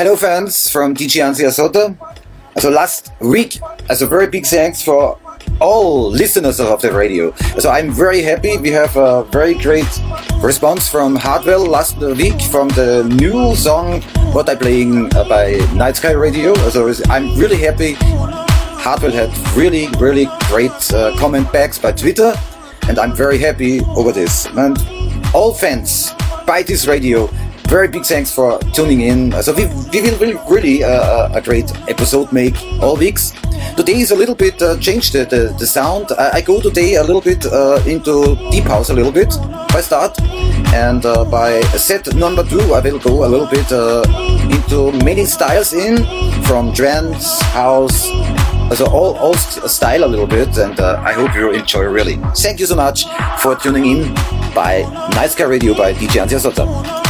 Hello fans from DJ Ansia Sota. So last week, as a very big thanks for all listeners of the radio. So I'm very happy. We have a very great response from Hardwell last week from the new song what I'm playing by Night Sky Radio. So I'm really happy. Hardwell had really, really great uh, comment backs by Twitter, and I'm very happy over this. And all fans by this radio, very big thanks for tuning in. So we, we will really, really uh, a great episode make all weeks. Today is a little bit uh, changed the, the, the sound. I, I, go today a little bit uh, into deep house a little bit by start. And uh, by set number two, I will go a little bit uh, into many styles in from trance, house, so all, all style a little bit. And uh, I hope you enjoy really. Thank you so much for tuning in by Night Sky Radio by DJ Antia Sota.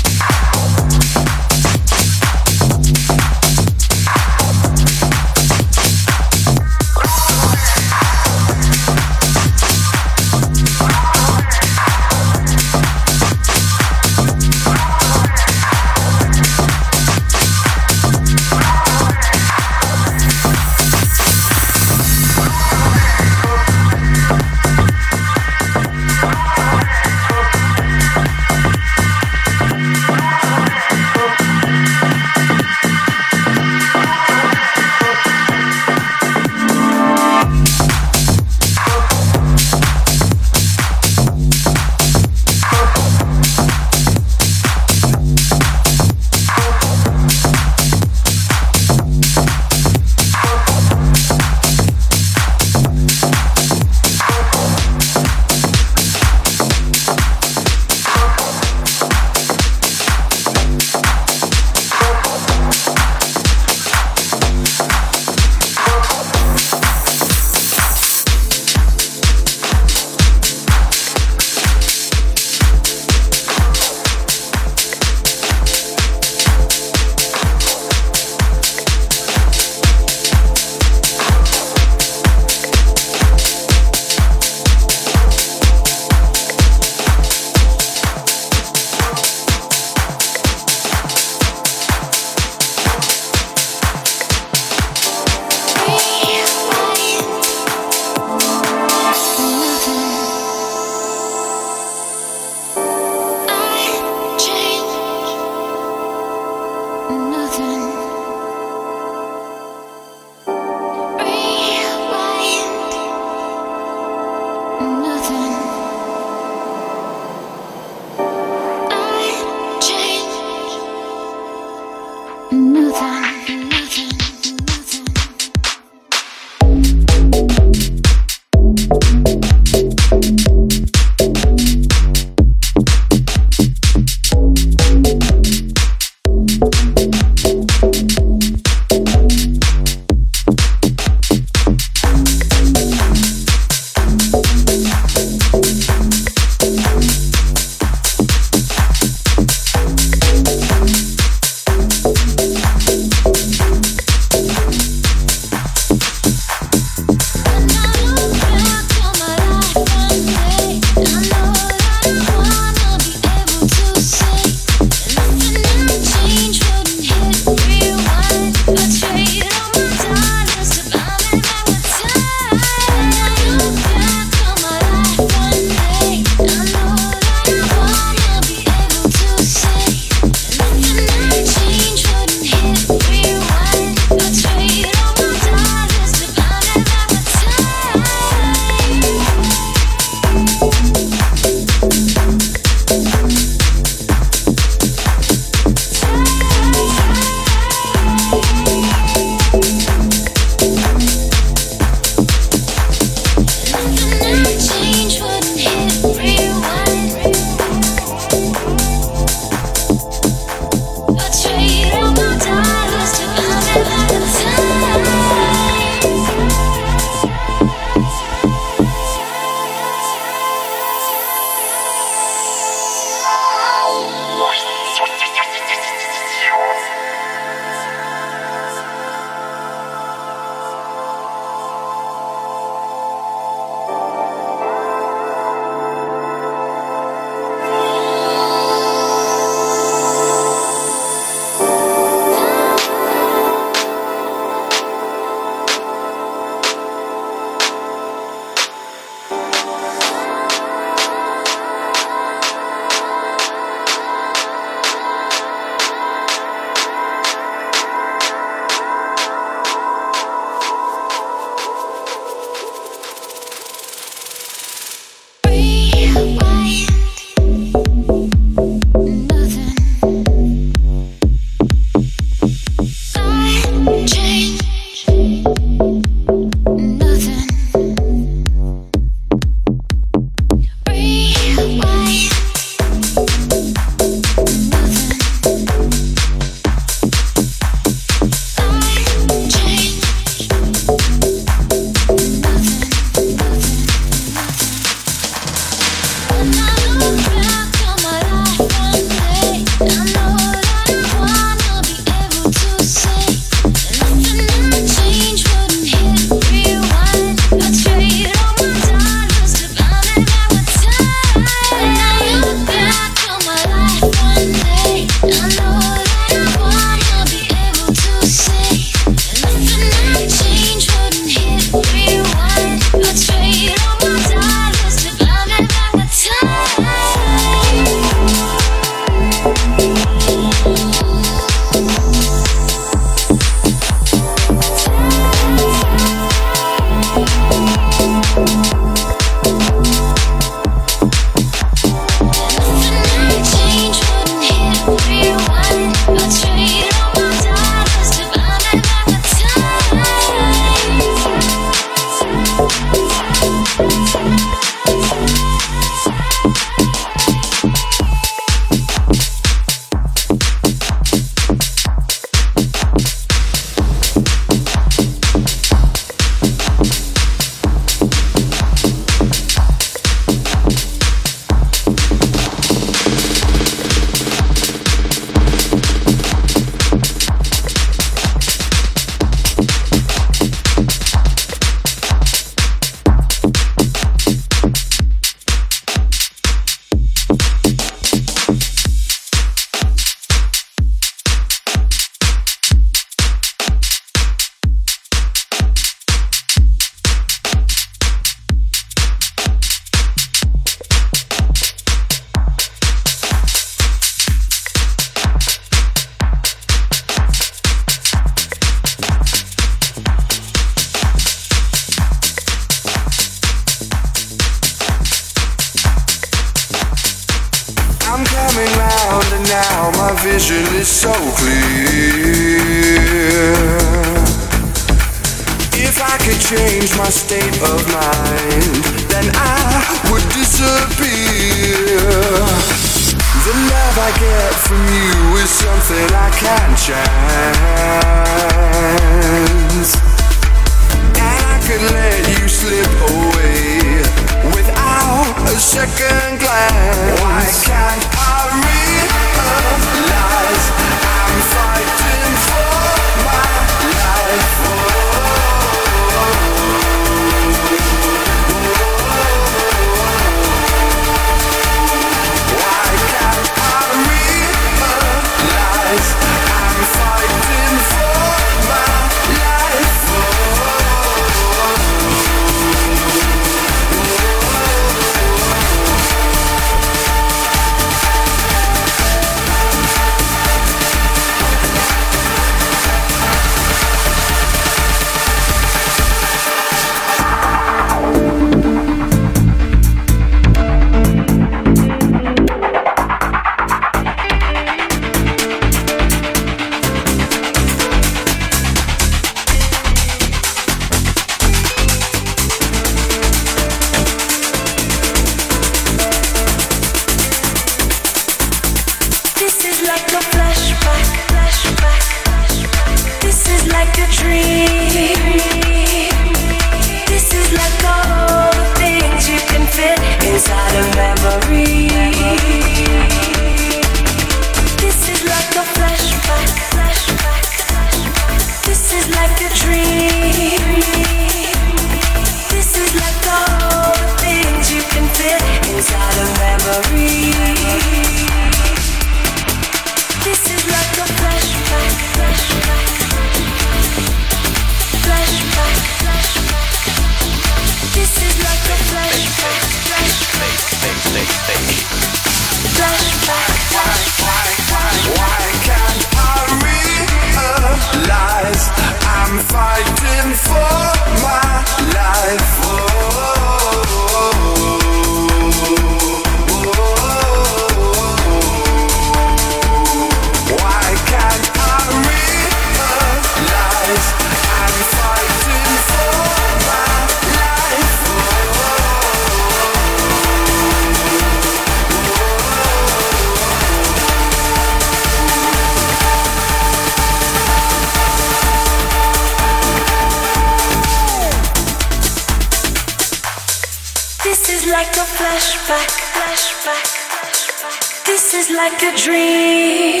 flashback, flashback. This is like a dream.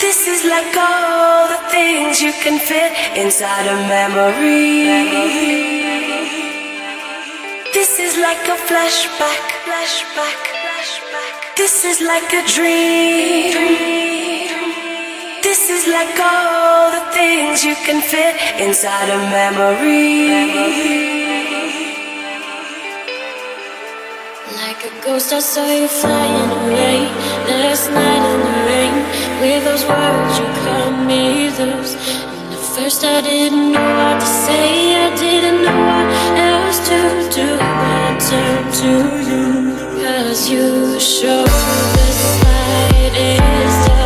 This is like all the things you can fit inside a memory. This is like a flashback, flashback, flashback. This is like a dream. dream. This is like all the things you can fit inside a memory. memory. ghost, I saw you flying away last night in the rain. With those words you cut me loose. And at first I didn't know what to say, I didn't know what else to do. But I turned to you, cause you showed the light is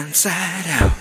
inside out.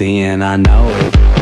And I know it.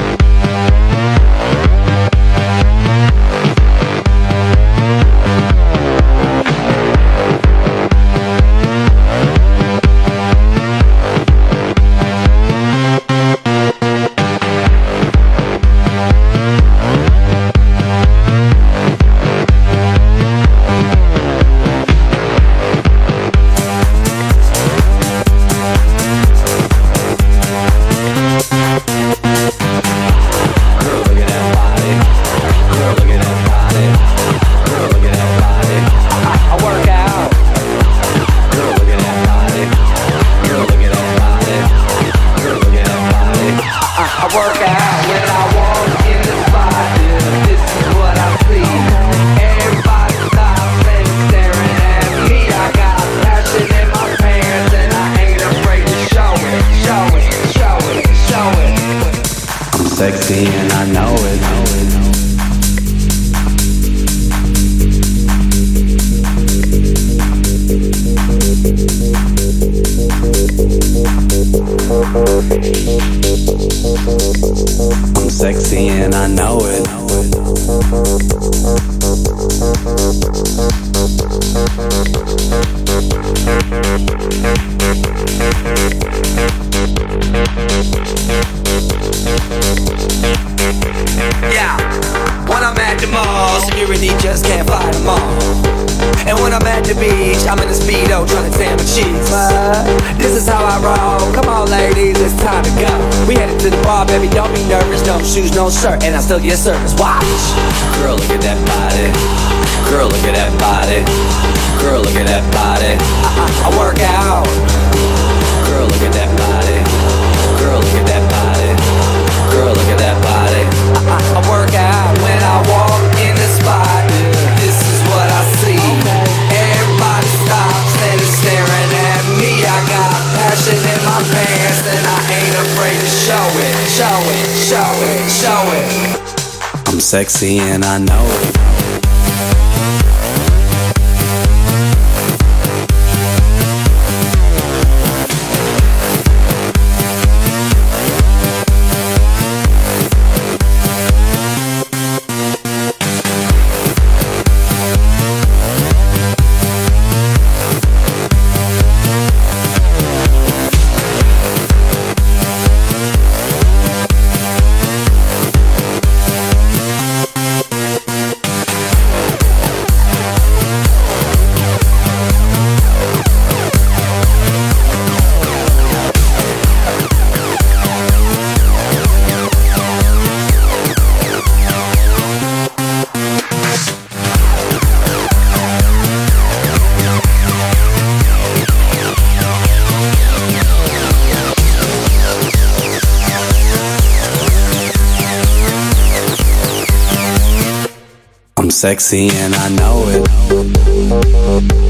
Sexy and I know it.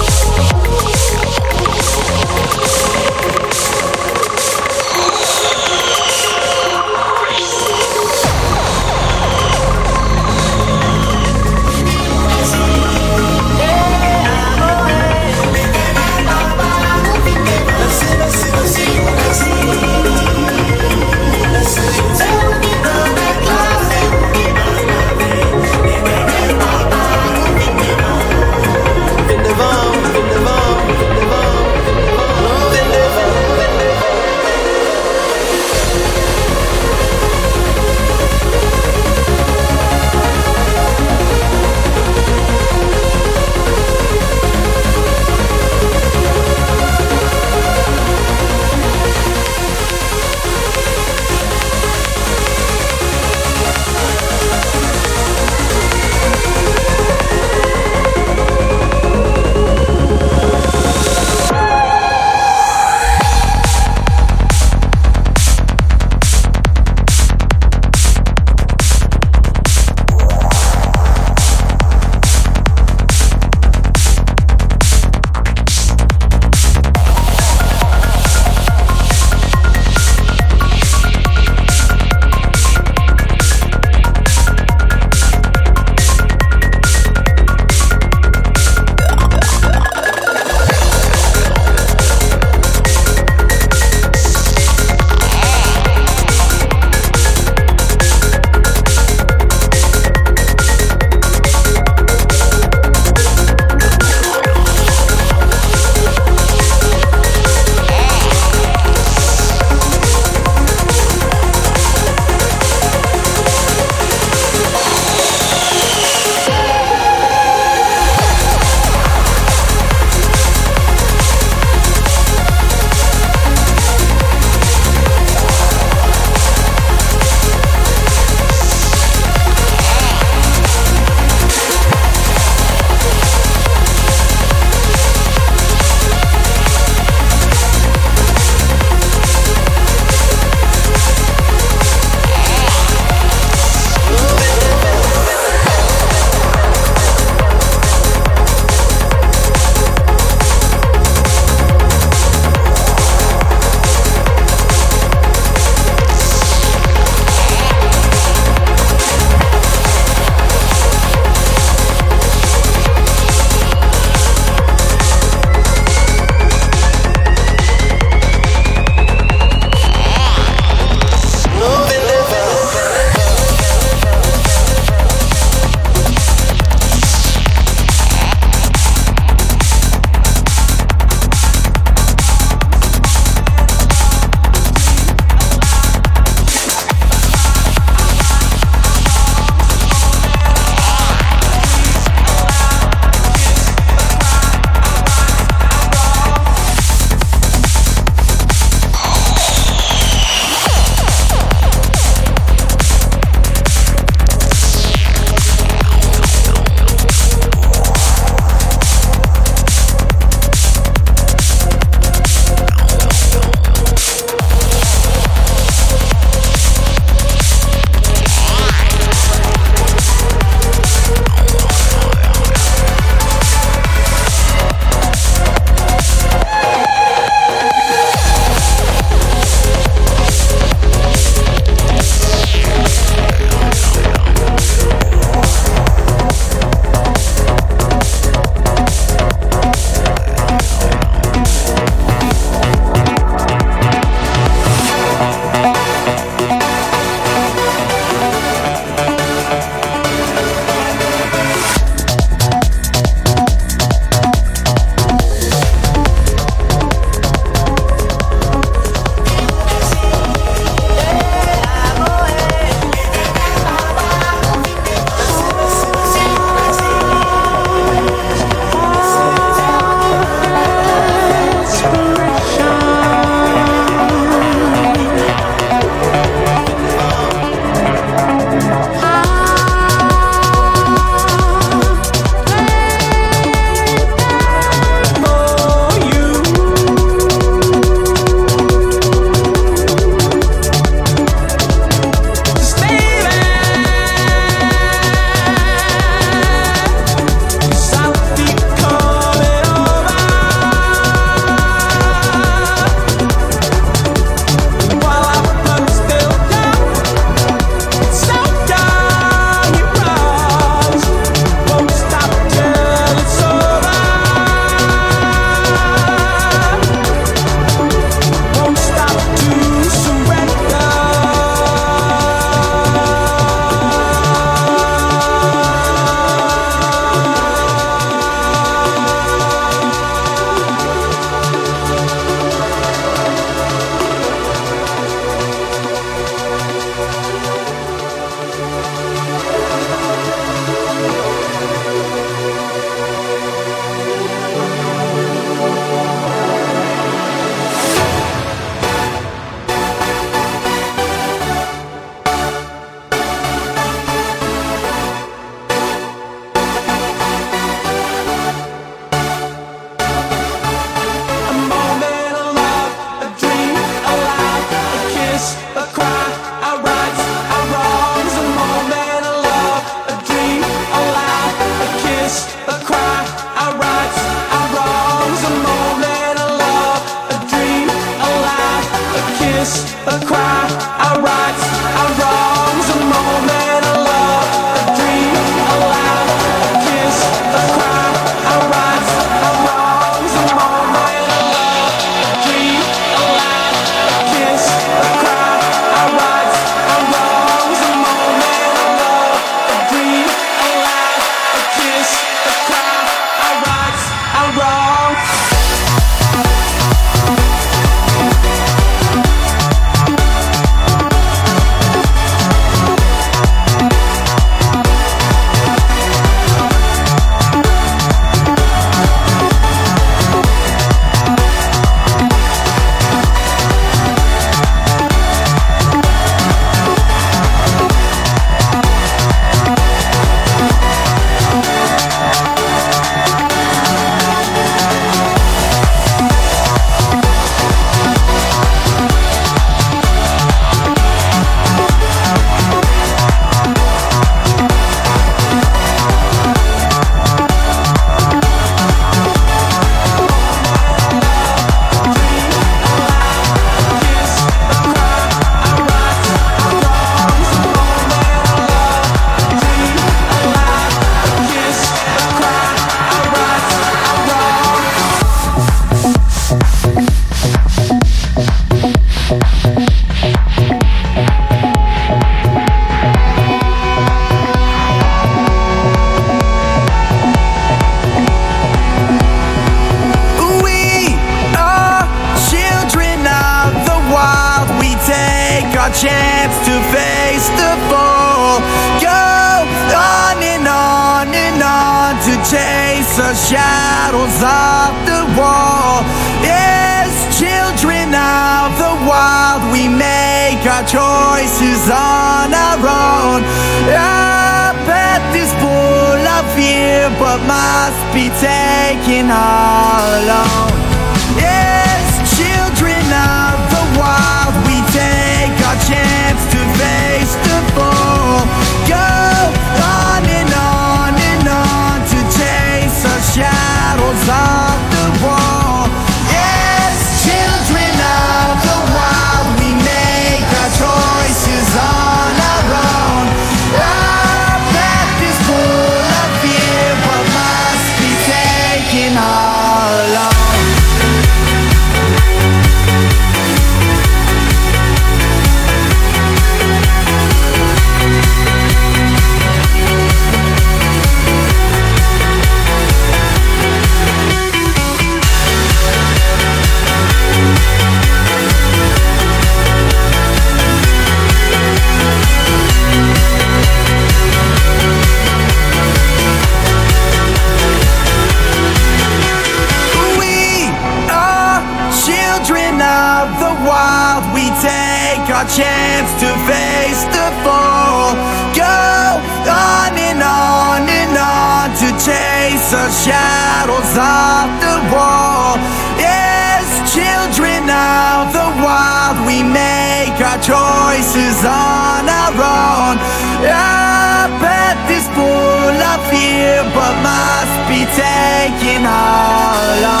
All alone.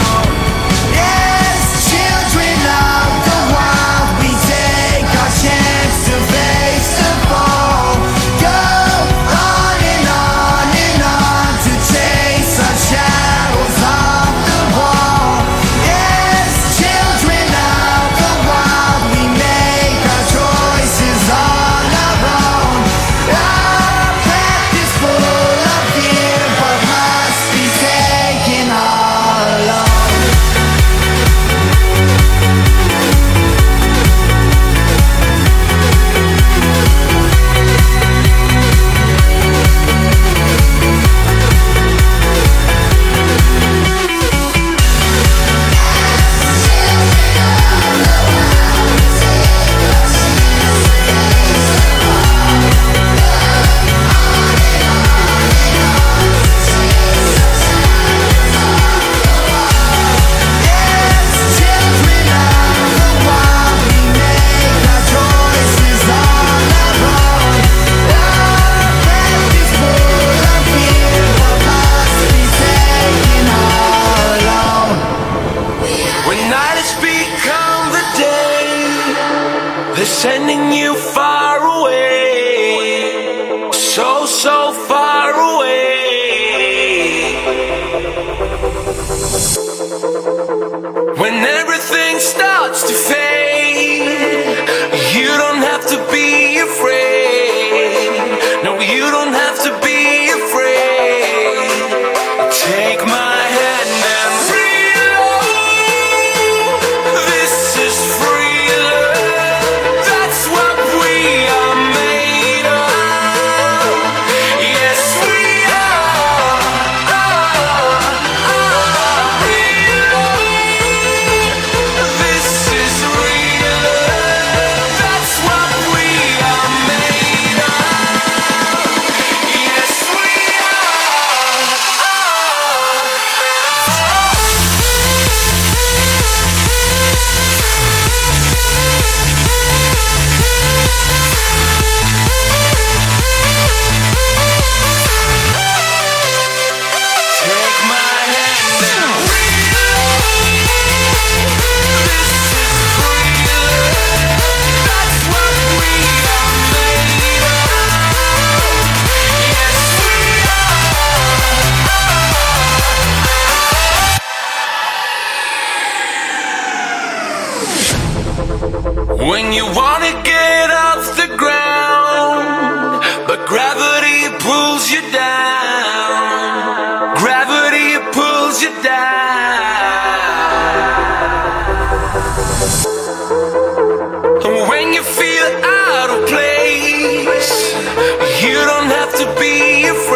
You don't have to be afraid.